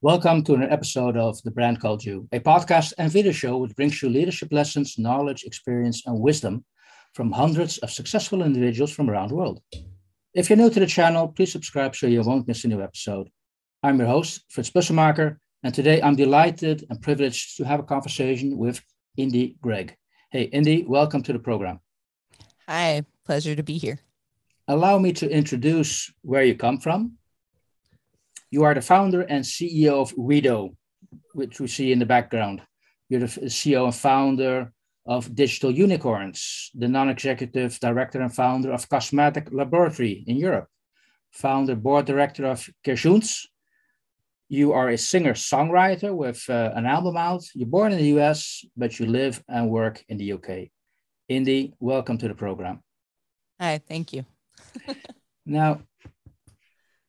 Welcome to an episode of The Brand Called You, a podcast and video show which brings you leadership lessons, knowledge, experience, and wisdom from hundreds of successful individuals from around the world. If you're new to the channel, please subscribe so you won't miss a new episode. I'm your host, Fritz Bussemaker, and today I'm delighted and privileged to have a conversation with Indy Gregg. Hey, Indy, welcome to the program. Hi, pleasure to be here. Allow me to introduce where you come from you are the founder and CEO of WeDo, which we see in the background. You're the CEO and founder of Digital Unicorns, the non-executive director and founder of Cosmetic Laboratory in Europe, founder, board director of Kerchoonz. You are a singer-songwriter with uh, an album out. You're born in the US, but you live and work in the UK. Indy, welcome to the program. Hi, thank you. now,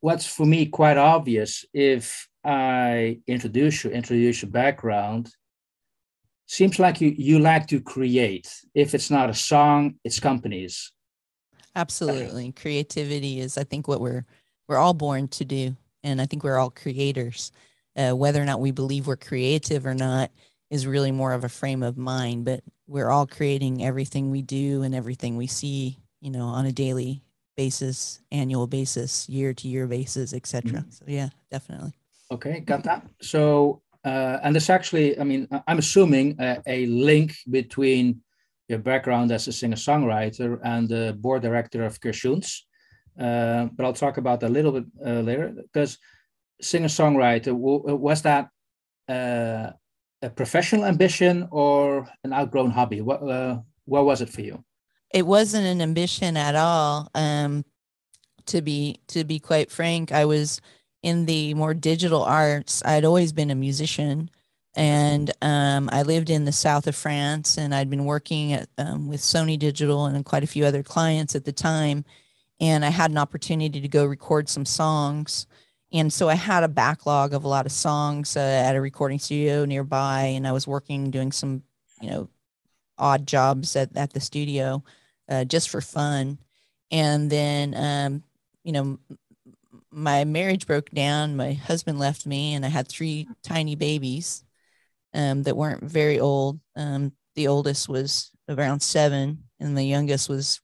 what's for me quite obvious if I introduce you, introduce your background, seems like you you like to create. If it's not a song, it's companies. Absolutely, creativity is I think what we're we're all born to do, and I think we're all creators. Uh, whether or not we believe we're creative or not is really more of a frame of mind, but we're all creating everything we do and everything we see, you know, on a daily basis, annual basis, year to year basis, etc. Mm-hmm. So yeah, definitely. Okay, got that. So uh, and there's actually, I mean, I'm assuming a, a link between your background as a singer-songwriter and the board director of Kerchoonz. Uh, but I'll talk about that a little bit uh, later because singer-songwriter was that uh, a professional ambition or an outgrown hobby? What uh, what was it for you? It wasn't an ambition at all. Um, to be to be quite frank, I was in the more digital arts. I'd always been a musician, and um, I lived in the south of France, and I'd been working at, um, with Sony Digital and quite a few other clients at the time. And I had an opportunity to go record some songs. And so I had a backlog of a lot of songs uh, at a recording studio nearby, and I was working doing some, you know, odd jobs at, at the studio uh, just for fun. And then, um, you know, my marriage broke down. My husband left me, and I had three tiny babies um, that weren't very old. Um, the oldest was around seven, and the youngest was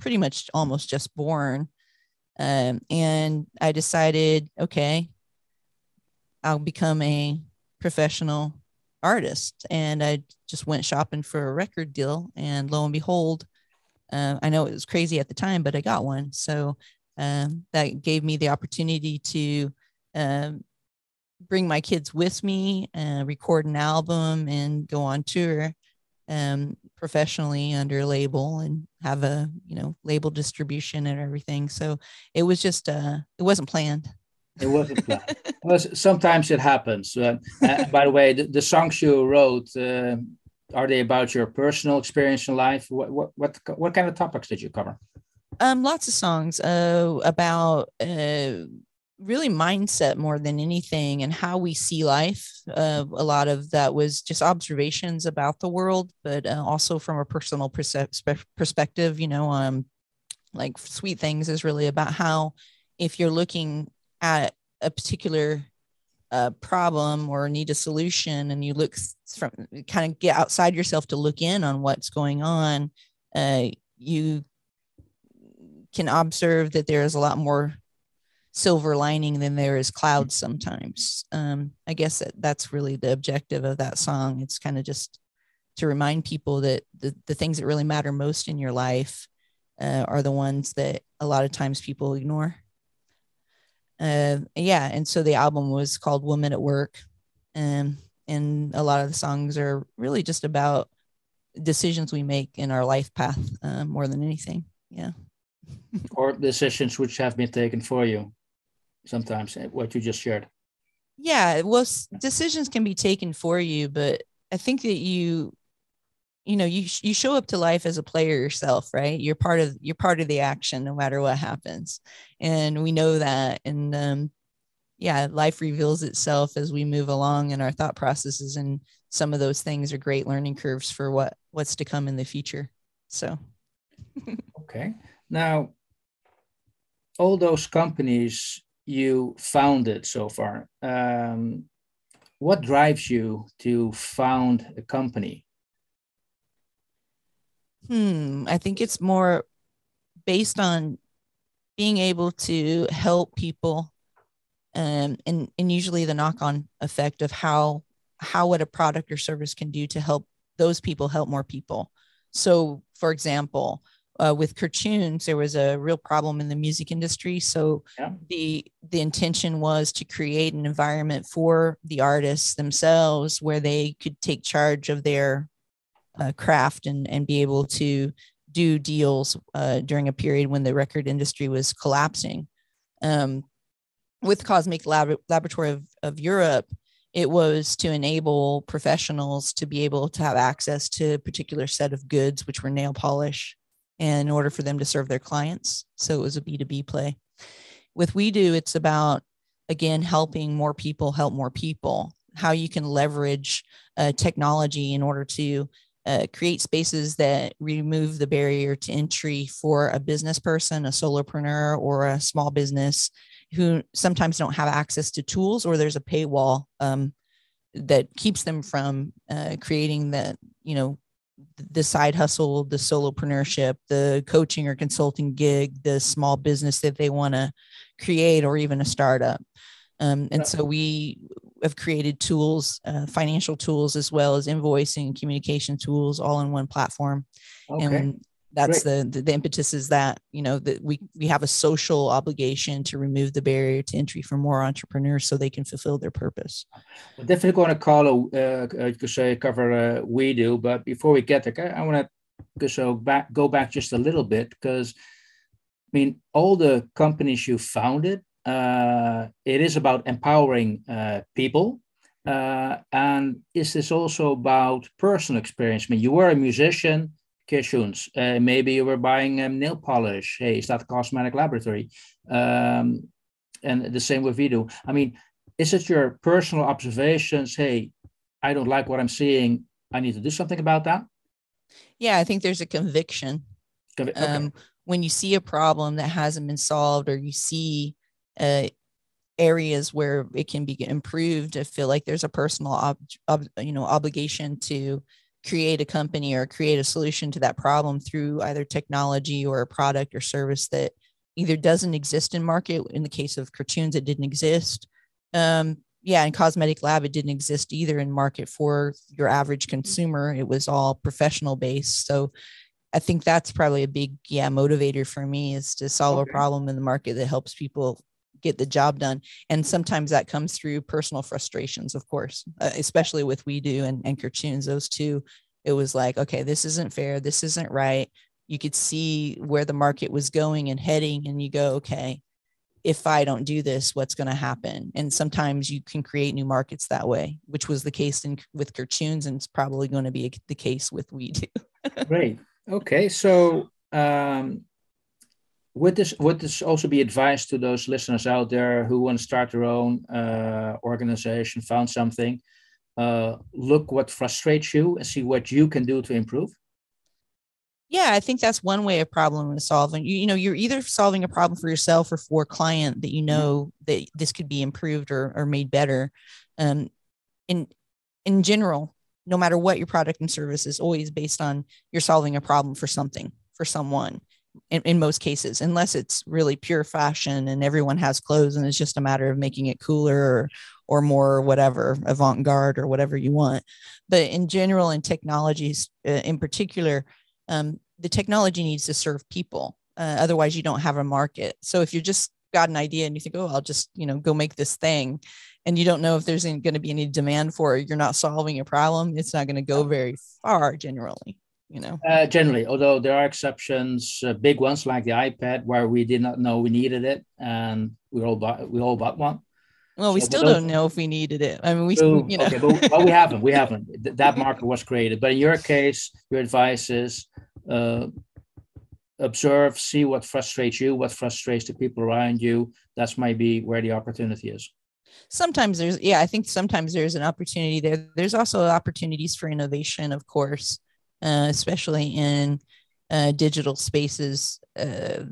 pretty much almost just born. Um, and I decided, okay, I'll become a professional artist. And I just went shopping for a record deal, and lo and behold, uh, I know it was crazy at the time, but I got one. So um, that gave me the opportunity to um, bring my kids with me, uh, record an album, and go on tour um, professionally under a label and have a you know label distribution and everything. So it was just uh, it wasn't planned. It wasn't planned. well, sometimes it happens. Uh, by the way, the, the, songs you wrote uh, are they about your personal experience in life? What what what, what kind of topics did you cover? Um, lots of songs uh, about uh, really mindset more than anything and how we see life. Uh, a lot of that was just observations about the world, but uh, also from a personal perspective. You know, um, like sweet things is really about how if you're looking at a particular a problem or need a solution and you look from kind of get outside yourself to look in on what's going on uh, you can observe that there is a lot more silver lining than there is clouds sometimes. Um, i guess that that's really the objective of that song. It's kind of just to remind people that the, the things that really matter most in your life uh, are the ones that a lot of times people ignore uh, yeah, and so the album was called Woman at Work. and and a lot of the songs are really just about decisions we make in our life path uh, more than anything. Yeah. or decisions which have been taken for you sometimes, eh, what you just shared. Yeah, well, decisions can be taken for you, but I think that you you know you you show up to life as a player yourself right you're part of you're part of the action no matter what happens and we know that and um yeah life reveals itself as we move along in our thought processes and some of those things are great learning curves for what what's to come in the future so okay now all those companies you founded so far. Um, what drives you to found a company? Hmm, I think it's more based on being able to help people um, and, and usually the knock-on effect of how how what a product or service can do to help those people help more people. So, for example, uh, with Kerchoonz, there was a real problem in the music industry. So yeah. the the intention was to create an environment for the artists themselves where they could take charge of their uh, craft and and be able to do deals uh, during a period when the record industry was collapsing. Um, with Cosmetic Lab- Laboratory of, of Europe, it was to enable professionals to be able to have access to a particular set of goods, which were nail polish, in order for them to serve their clients. So it was a B2B play. With WeDo, it's about, again, helping more people help more people, how you can leverage uh, technology in order to uh, create spaces that remove the barrier to entry for a business person, a solopreneur, or a small business who sometimes don't have access to tools or there's a paywall um, that keeps them from uh, creating the, you know, the side hustle, the solopreneurship, the coaching or consulting gig, the small business that they want to create, or even a startup. Um, and so we have created tools, uh, financial tools, as well as invoicing and communication tools, all in one platform. Okay. And that's the, the, the impetus is that you know that we we have a social obligation to remove the barrier to entry for more entrepreneurs so they can fulfill their purpose we're definitely going to call uh, uh, say cover uh, WeDo but before we get there i want to so back go back just a little bit because i mean all the companies you founded uh, it is about empowering uh, people uh, and is this also about personal experience i mean you were a musician Kerchoonz. Uh, maybe you were buying um, nail polish. Hey, is that a cosmetic laboratory? Um, and the same with WeDo. I mean, is it your personal observations? Hey, I don't like what I'm seeing. I need to do something about that. Yeah, I think there's a conviction. okay. um, when you see a problem that hasn't been solved, or you see uh, areas where it can be improved, I feel like there's a personal, ob- ob- you know, obligation to create a company or create a solution to that problem through either technology or a product or service that either doesn't exist in market. In the case of Kerchoonz it didn't exist. Um, yeah in cosmetic lab it didn't exist either in market for your average consumer. It was all professional based. So i think that's probably a big yeah motivator for me is to solve okay. a problem in the market that helps people get the job done. And sometimes that comes through personal frustrations of course uh, especially with WeDo and, and Kerchoonz those two. It was like okay this isn't fair. This isn't right. You could see where the market was going and heading and you go okay if i don't do this what's going to happen? And sometimes you can create new markets that way which was the case in with Kerchoonz and it's probably going to be the case with WeDo. Great. Okay so um, would this would this also be advice to those listeners out there who want to start their own uh, organization, found something? Uh, look what frustrates you and see what you can do to improve. Yeah, I think that's one way of problem solving. You, you know, you're either solving a problem for yourself or for a client that you mm-hmm. know that this could be improved or, or made better. Um, in in general, no matter what your product and service is, always based on you're solving a problem for something for someone in, in most cases, unless it's really pure fashion and everyone has clothes and it's just a matter of making it cooler or, or more whatever avant-garde or whatever you want. But in general, in technologies uh, in particular, um, the technology needs to serve people. Uh, otherwise, you don't have a market. So if you just got an idea and you think, oh, I'll just you know go make this thing, and you don't know if there's going to be any demand for it, you're not solving a problem. It's not going to go very far generally you know? Uh, generally although there are exceptions uh, big ones like the iPad where we did not know we needed it and we all bought we all bought one. Well we so still those, don't know if we needed it. I mean we so, you know. okay, but, but, we haven't we haven't. That market was created. But in your case your advice is uh, observe see what frustrates you what frustrates the people around you. That's maybe where the opportunity is. Sometimes there's yeah i think sometimes there's an opportunity there. There's also opportunities for innovation of course uh, especially in uh, digital spaces, uh,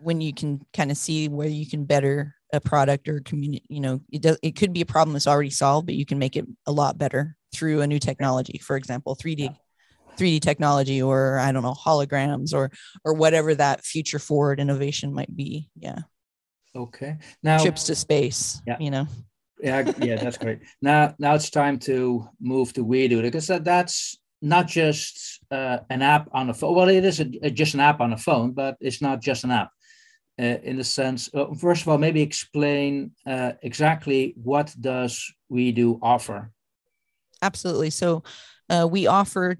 when you can kind of see where you can better a product or community you know it does it could be a problem that's already solved but you can make it a lot better through a new technology for example 3d 3d technology or i don't know holograms or or whatever that future forward innovation might be yeah. Okay. Now trips to space yeah. you know. Yeah yeah that's great. Now now it's time to move to we WeDo because that, that's not just uh, an app on a phone well it is a, a, just an app on a phone but it's not just an app uh, in the sense uh, first of all maybe explain uh, exactly what does WeDo offer. Absolutely. So uh, we offer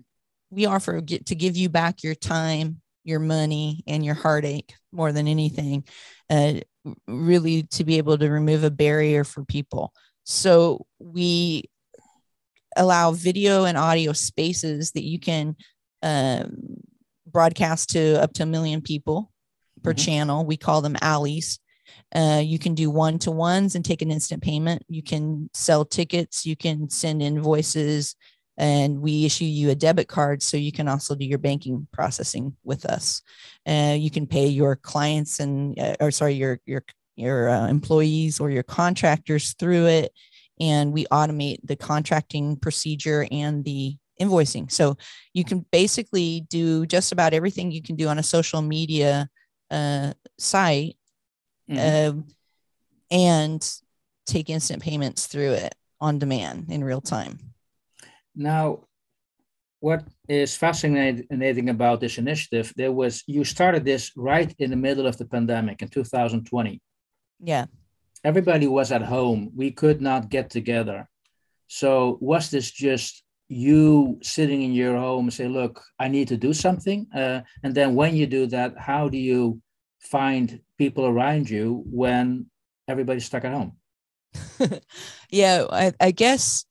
we offer get, to give you back your time your money and your heartache more than anything uh, really to be able to remove a barrier for people. So we allow video and audio spaces that you can um, broadcast to up to a million people per mm-hmm. channel. We call them alleys. Uh, you can do one to ones and take an instant payment. You can sell tickets. You can send invoices, and we issue you a debit card so you can also do your banking processing with us. Uh, you can pay your clients and, uh, or sorry, your your your uh, employees or your contractors through it, and we automate the contracting procedure and the invoicing. So you can basically do just about everything you can do on a social media uh, site mm-hmm. uh, and take instant payments through it on demand in real time. Now, what is fascinating about this initiative, there was you started this right in the middle of the pandemic in 2020. Yeah. Everybody was at home. We could not get together. So was this just you sitting in your home and say, look, I need to do something. Uh, and then when you do that, how do you find people around you when everybody's stuck at home? yeah, I, I guess,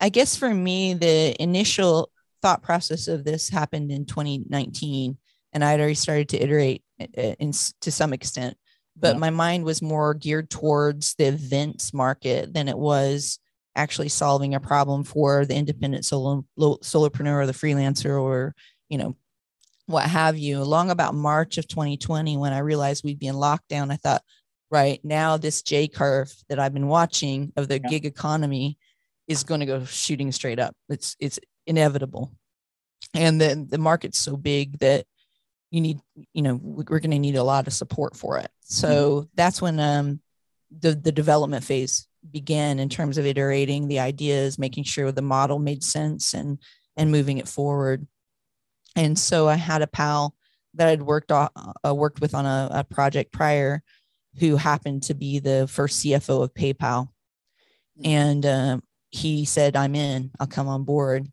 I guess for me, the initial thought process of this happened in 2019 and I'd already started to iterate uh, in, to some extent, but yeah. my mind was more geared towards the events market than it was actually solving a problem for the independent solo solopreneur or the freelancer or you know what have you along about march of 2020 when i realized we'd be in lockdown i thought right now this j curve that i've been watching of the yeah. gig economy is going to go shooting straight up it's it's inevitable and then the market's so big that you need you know we're going to need a lot of support for it so mm-hmm. that's when um the the development phase began in terms of iterating the ideas, making sure the model made sense and and moving it forward. And so I had a pal that I'd worked uh, worked with on a, a, project prior, who happened to be the first CFO of PayPal, mm-hmm. and uh, he said, "I'm in. I'll come on board."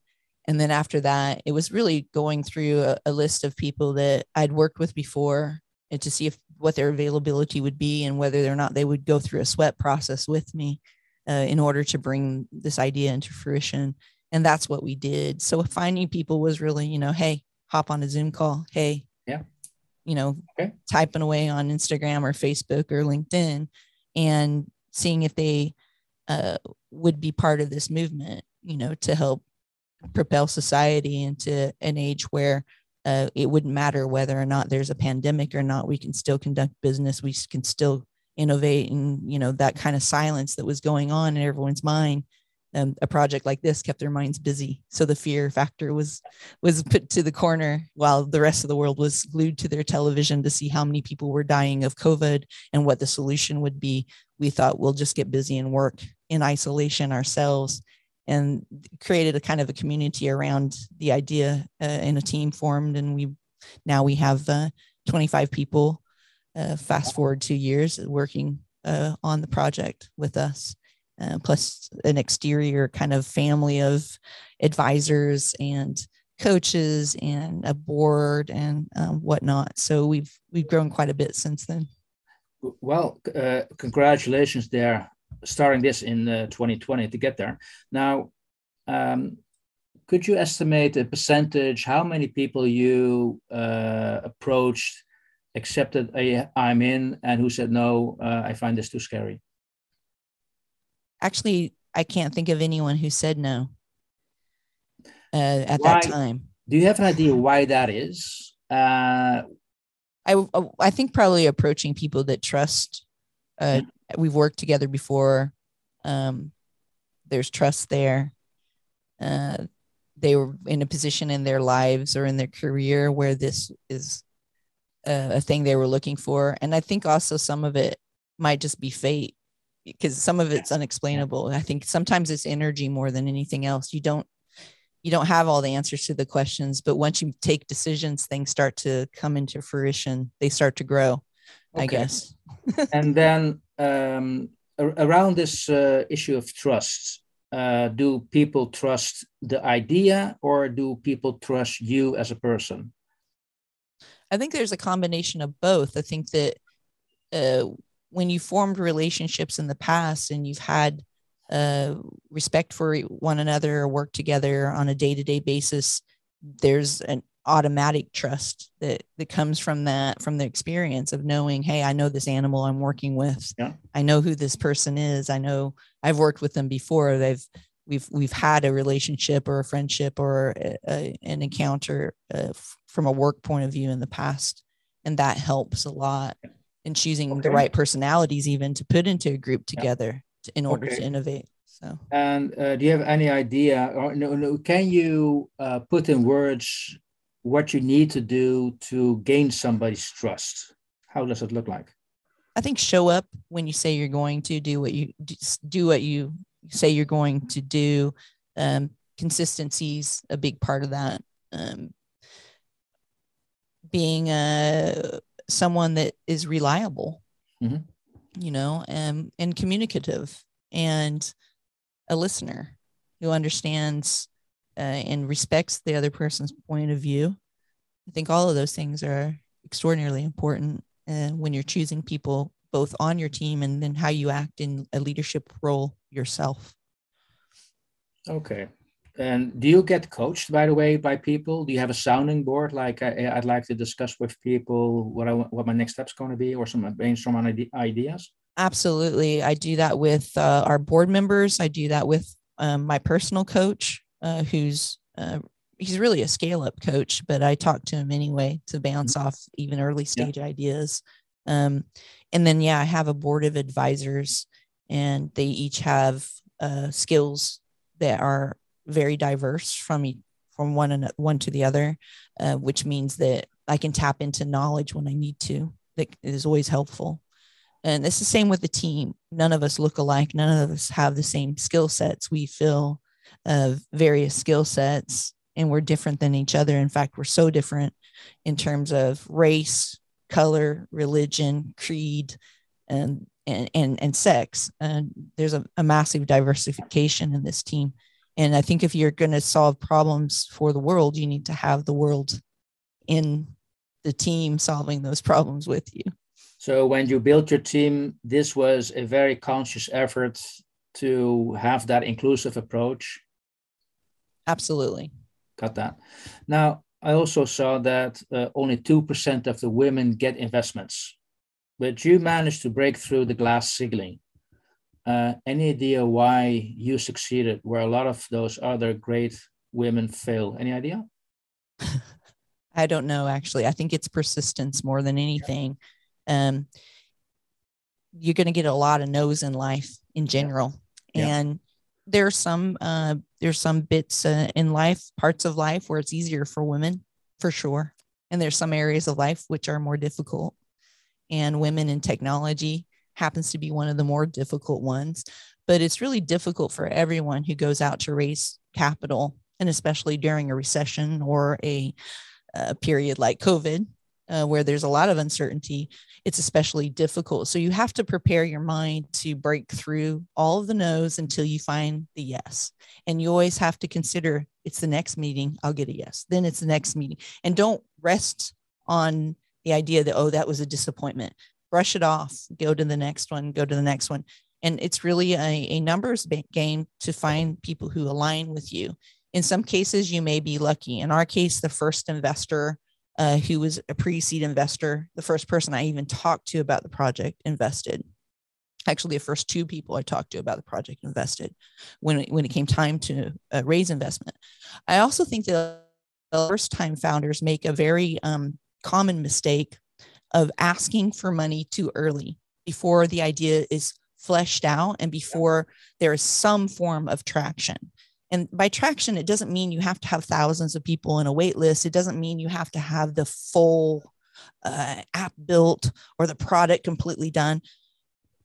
And then after that, it was really going through a, a list of people that I'd worked with before and to see if what their availability would be and whether or not they would go through a sweat process with me uh, in order to bring this idea into fruition. And that's what we did. So finding people was really, you know, hey, hop on a Zoom call. Hey, yeah, you know, okay. typing away on Instagram or Facebook or LinkedIn and seeing if they uh, would be part of this movement, you know, to help propel society into an age where uh, it wouldn't matter whether or not there's a pandemic or not we can still conduct business we can still innovate and you know that kind of silence that was going on in everyone's mind. Um, a project like this kept their minds busy. So the fear factor was was put to the corner while the rest of the world was glued to their television to see how many people were dying of covid and what the solution would be. We thought we'll just get busy and work in isolation ourselves and created a kind of a community around the idea uh, and a team formed and we now we have uh, 25 people uh, fast forward two years working uh, on the project with us uh, plus an exterior kind of family of advisors and coaches and a board and um, whatnot. So we've we've grown quite a bit since then. Well uh, congratulations there starting this in uh, 2020 to get there. Now, um, could you estimate a percentage how many people you uh, approached, accepted a I'm in, and who said no, uh, I find this too scary? Actually, I can't think of anyone who said no uh, at why, that time. Do you have an idea why that is? Uh, I I think probably approaching people that trust Uh, we've worked together before. Um, there's trust there. Uh, they were in a position in their lives or in their career where this is a, a thing they were looking for. And I think also some of it might just be fate because some of it's unexplainable. I think sometimes it's energy more than anything else. You don't you don't have all the answers to the questions, but once you take decisions, things start to come into fruition. They start to grow, okay. I guess. and then um, around this uh, issue of trust, uh, do people trust the idea or do people trust you as a person? I think there's a combination of both. I think that uh, when you formed relationships in the past and you've had uh, respect for one another or work together on a day-to-day basis there's an automatic trust that that comes from that from the experience of knowing hey i know this animal i'm working with yeah. i know who this person is i know i've worked with them before they've we've we've had a relationship or a friendship or a, a, an encounter uh, from a work point of view in the past and that helps a lot in choosing okay. the right personalities even to put into a group together to, in order okay. to innovate so and uh, do you have any idea or no, no, can you uh, put in words what you need to do to gain somebody's trust. How does it look like? I think show up when you say you're going to do what you do what you say you're going to do. Um, consistency's a big part of that. Um, being a someone that is reliable, mm-hmm. you know, and, and communicative and a listener who understands uh, and respects the other person's point of view. I think all of those things are extraordinarily important uh, when you're choosing people both on your team and then how you act in a leadership role yourself. Okay. And do you get coached, by the way, by people? Do you have a sounding board? Like I, would like to discuss with people what I what my next step's going to be, or some brainstorm on ideas. Absolutely, I do that with uh, our board members. I do that with um, my personal coach, uh, who's uh, he's really a scale up coach, but I talk to him anyway to bounce mm-hmm. off even early stage yeah. ideas. Um, and then yeah, I have a board of advisors, and they each have uh, skills that are very diverse from each, from one and one to the other, uh, which means that I can tap into knowledge when I need to. That is always helpful. And it's the same with the team. None of us look alike. None of us have the same skill sets. We fill uh, various skill sets, and we're different than each other. In fact, we're so different in terms of race, color, religion, creed, and and and, and sex. And there's a, a massive diversification in this team. And I think if you're going to solve problems for the world, you need to have the world in the team solving those problems with you. So when you built your team, this was a very conscious effort to have that inclusive approach. Absolutely. Got that. Now, I also saw that uh, only 2% of the women get investments, but you managed to break through the glass ceiling. Uh, any idea why you succeeded where a lot of those other great women fail? Any idea? I don't know actually. I think it's persistence more than anything. Um, you're going to get a lot of no's in life in general, yeah. And there's some uh, there's some bits uh, in life, parts of life where it's easier for women, for sure, and there's some areas of life which are more difficult. And women in technology, happens to be one of the more difficult ones. But it's really difficult for everyone who goes out to raise capital, and especially during a recession or a, a period like COVID, uh, where there's a lot of uncertainty. It's especially difficult. So you have to prepare your mind to break through all of the no's until you find the yes. And you always have to consider it's the next meeting, I'll get a yes. Then it's the next meeting. And don't rest on the idea that, oh, that was a disappointment brush it off, go to the next one, go to the next one. And it's really a, a numbers game to find people who align with you. In some cases, you may be lucky. In our case, the first investor uh, who was a pre seed investor, the first person I even talked to about the project invested. Actually, the first two people I talked to about the project invested when it, when it came time to uh, raise investment. I also think that first time founders make a very um, common mistake of asking for money too early before the idea is fleshed out and before there is some form of traction. And by traction, it doesn't mean you have to have thousands of people in a wait list. It doesn't mean you have to have the full uh, app built or the product completely done.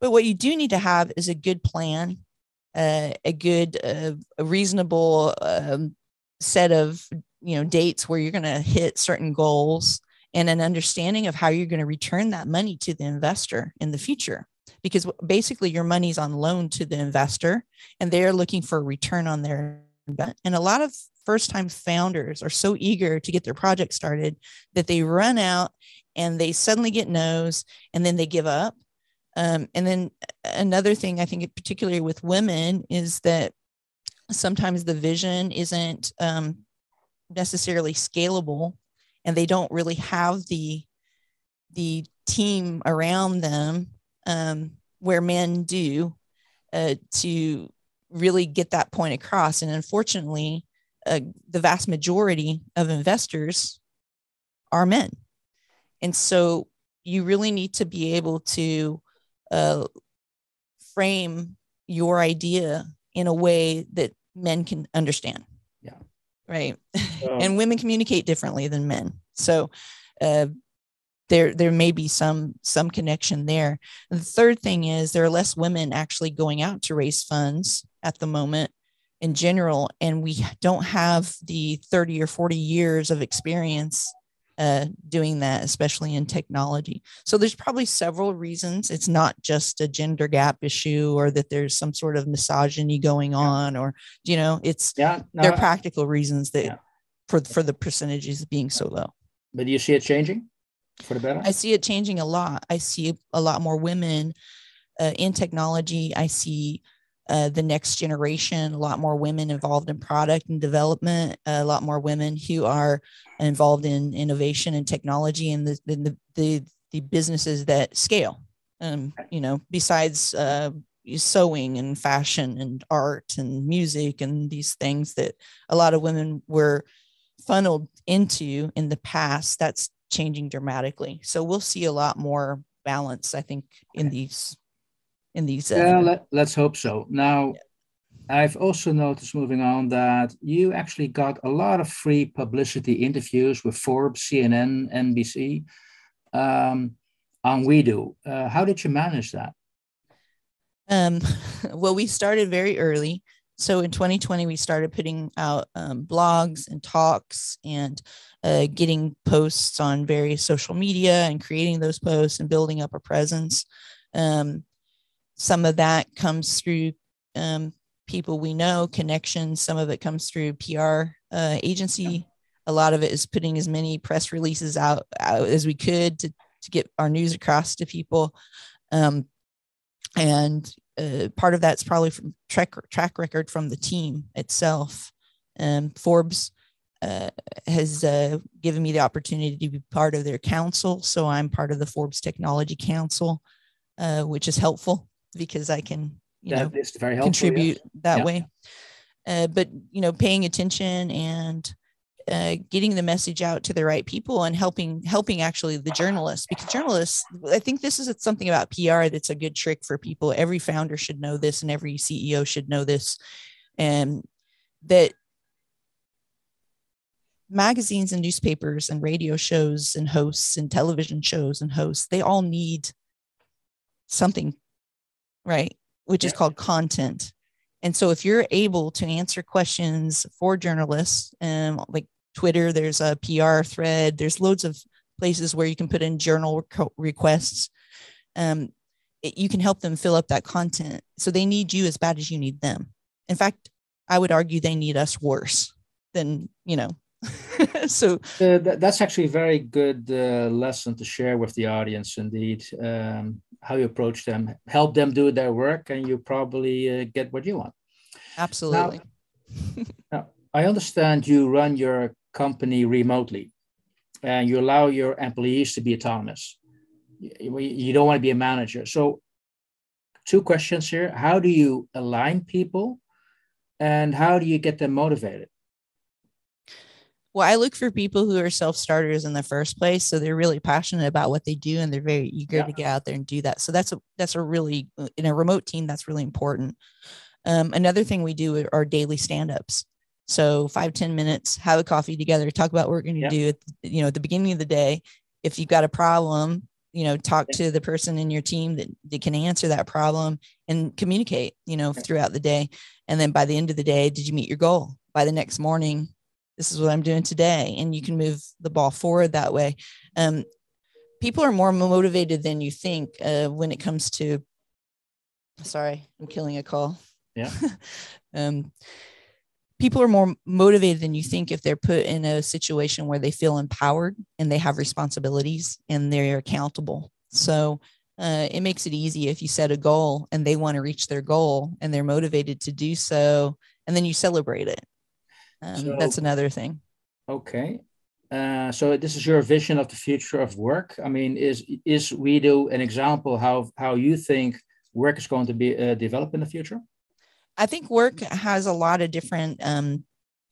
But what you do need to have is a good plan, uh, a good, uh, a reasonable um, set of you know dates where you're going to hit certain goals, and an understanding of how you're going to return that money to the investor in the future. Because basically, your money's on loan to the investor, and they're looking for a return on their investment. And a lot of first time founders are so eager to get their project started that they run out and they suddenly get no's and then they give up um, and then another thing I think, particularly with women, is that sometimes the vision isn't um, necessarily scalable, and they don't really have the the team around them um, where men do uh, to really get that point across. And unfortunately, uh, the vast majority of investors are men, and so you really need to be able to uh, frame your idea in a way that men can understand. Yeah. Right. Um, and women communicate differently than men. So uh, there there may be some some connection there. And the third thing is there are less women actually going out to raise funds at the moment in general, and we don't have the 30 or 40 years of experience uh, doing that, especially in technology. So there's probably several reasons. It's not just a gender gap issue or that there's some sort of misogyny going on, or you know, it's yeah, no, there are practical reasons that yeah. for for the percentages being so low. But do you see it changing for the better? I see it changing a lot. I see a lot more women uh, in technology. I see uh, the next generation, a lot more women involved in product and development, a lot more women who are involved in innovation and technology and the the the, the businesses that scale. Um, you know, besides uh, sewing and fashion and art and music and these things that a lot of women were funneled into in the past, that's changing dramatically. So we'll see a lot more balance, I think, in these in these. Uh, yeah, let, let's hope so. Now, yeah. I've also noticed moving on that you actually got a lot of free publicity interviews with Forbes, CNN, NBC um, on WeDo. Uh, how did you manage that? Um, well, we started very early. So in 2020, we started putting out um, blogs and talks and uh, getting posts on various social media and creating those posts and building up a presence. Um, some of that comes through um, people we know, connections. Some of it comes through PR uh, agency. A lot of it is putting as many press releases out, out as we could to, to get our news across to people. Um, and uh, part of that's probably from track, track record from the team itself. Um, Forbes uh, has uh, given me the opportunity to be part of their council. So I'm part of the Forbes Technology Council, uh, which is helpful because I can, you that know, helpful, contribute yes. that yeah. way. Uh, but you know, paying attention and uh, getting the message out to the right people and helping helping actually the journalists because journalists i think this is something about pr that's a good trick for people every founder should know this and every ceo should know this and that magazines and newspapers and radio shows and hosts and television shows and hosts they all need something right? Which yeah. is called content. And so if you're able to answer questions for journalists, and um, like Twitter, there's a PR thread, there's loads of places where you can put in journal requests. Um, it, you can help them fill up that content. So they need you as bad as you need them. In fact, I would argue they need us worse than, you know, so uh, that's actually a very good uh, lesson to share with the audience indeed um, how you approach them help them do their work and you probably uh, get what you want. Absolutely. Now, now, i understand you run your company remotely and you allow your employees to be autonomous. You, you don't want to be a manager. So two questions here. How do you align people and how do you get them motivated Well, I look for people who are self starters in the first place, so they're really passionate about what they do and they're very eager yeah. to get out there and do that. So that's a that's a really in a remote team that's really important. Um, another thing we do are daily stand ups. So five ten minutes, have a coffee together, talk about what we're going to yeah. do. At, you know, at the beginning of the day, if you've got a problem, you know, talk yeah. to the person in your team that, that can answer that problem and communicate. You know, throughout the day, and then by the end of the day, did you meet your goal? By the next morning, this is what I'm doing today. And you can move the ball forward that way. Um, people are more motivated than you think uh, when it comes to, sorry, I'm killing a call. Yeah. um, people are more motivated than you think if they're put in a situation where they feel empowered and they have responsibilities and they're accountable. So uh, it makes it easy if you set a goal and they want to reach their goal and they're motivated to do so, and then you celebrate it. Um, so, that's another thing. Okay. Uh, so this is your vision of the future of work. I mean, is is WeDo an example how how you think work is going to be uh, developed in the future? I think work has a lot of different um,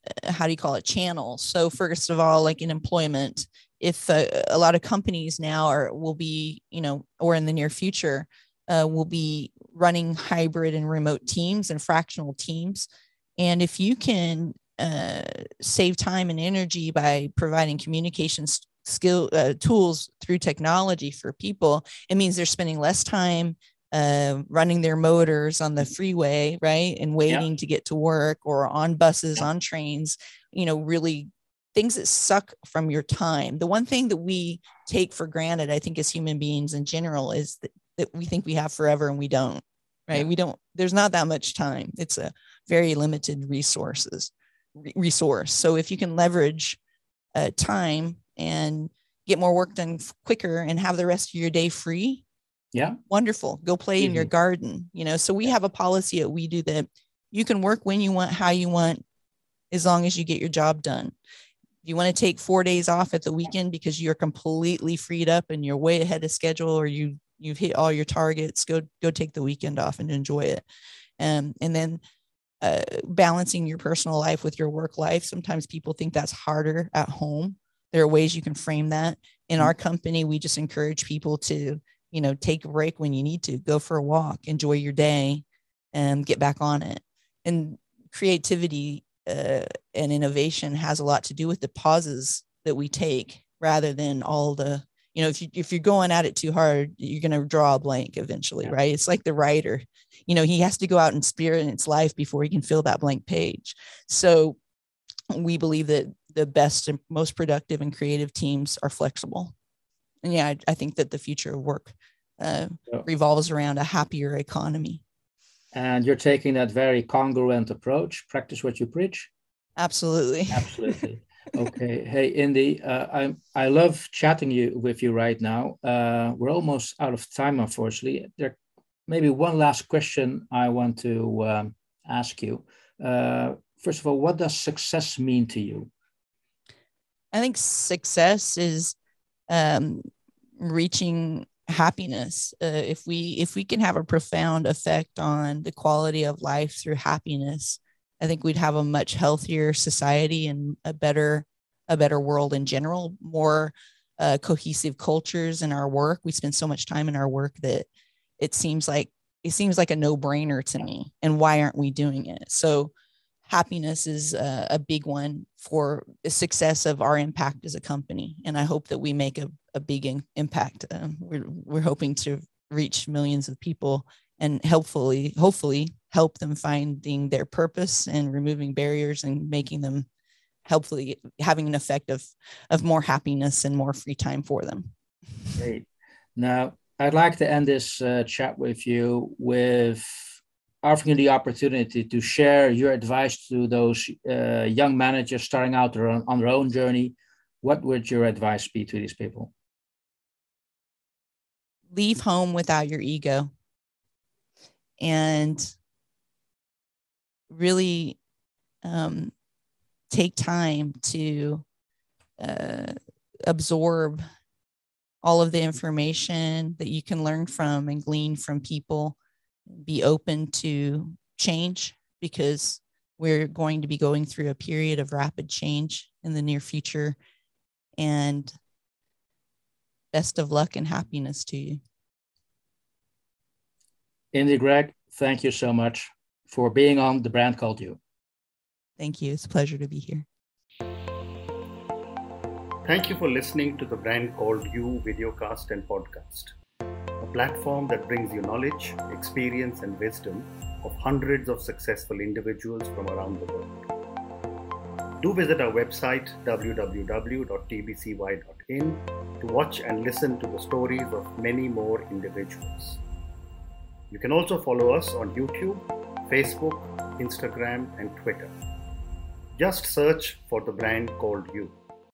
uh, how do you call it channels. So first of all, like in employment, if uh, a lot of companies now are will be you know or in the near future uh, will be running hybrid and remote teams and fractional teams and if you can uh, save time and energy by providing communication skill uh, tools through technology for people it means they're spending less time uh, running their motors on the freeway right and waiting yeah. to get to work or on buses yeah. on trains you know really things that suck from your time the one thing that we take for granted i think as human beings in general is that, that we think we have forever and we don't right yeah. we don't there's not that much time it's a very limited resources resource. So if you can leverage uh, time and get more work done quicker and have the rest of your day free, yeah, wonderful. Go play mm-hmm. in your garden. You know, so we have a policy that we do that you can work when you want, how you want, as long as you get your job done. If you want to take four days off at the weekend because you're completely freed up and you're way ahead of schedule, or you you've hit all your targets, go go take the weekend off and enjoy it. Um, and then uh, balancing your personal life with your work life. Sometimes people think that's harder at home. There are ways you can frame that. In mm-hmm. our company, we just encourage people to, you know, take a break when you need to, go for a walk, enjoy your day, and get back on it. And creativity uh, and innovation has a lot to do with the pauses that we take rather than all the you know if you if you're going at it too hard you're going to draw a blank eventually yeah. right? It's like the writer you know he has to go out and experience life before he can fill that blank page. So we believe that the best and most productive and creative teams are flexible. And yeah i, I think that the future of work uh, yeah. revolves around a happier economy. And you're taking that very congruent approach. Practice what you preach. Absolutely. Absolutely okay. Hey, Indy, uh, I I love chatting you with you right now. Uh, we're almost out of time, unfortunately. There, maybe one last question I want to um, ask you. Uh, first of all, what does success mean to you? I think success is um, reaching happiness. Uh, if we if we can have a profound effect on the quality of life through happiness, I think we'd have a much healthier society and a better a better world in general, more uh, cohesive cultures in our work. We spend so much time in our work that it seems like it seems like a no-brainer to me. And why aren't we doing it? So happiness is a, a big one for the success of our impact as a company. And I hope that we make a, a big in, impact. Um, we're, we're hoping to reach millions of people and hopefully, hopefully help them finding their purpose and removing barriers and making them hopefully having an effect of of more happiness and more free time for them. Great. Now i'd like to end this uh, chat with you with offering you the opportunity to share your advice to those uh, young managers starting out their own, on their own journey. What would your advice be to these people? Leave home without your ego and really um, take time to uh, absorb all of the information that you can learn from and glean from people. Be open to change because we're going to be going through a period of rapid change in the near future. And best of luck and happiness to you. Indy Gregg, thank you so much for being on The Brand Called You. Thank you. It's a pleasure to be here. Thank you for listening to The Brand Called You videocast and podcast, a platform that brings you knowledge, experience, and wisdom of hundreds of successful individuals from around the world. Do visit our website www.tbcy.in to watch and listen to the stories of many more individuals. You can also follow us on YouTube, Facebook, Instagram, and Twitter. Just search for the brand called you.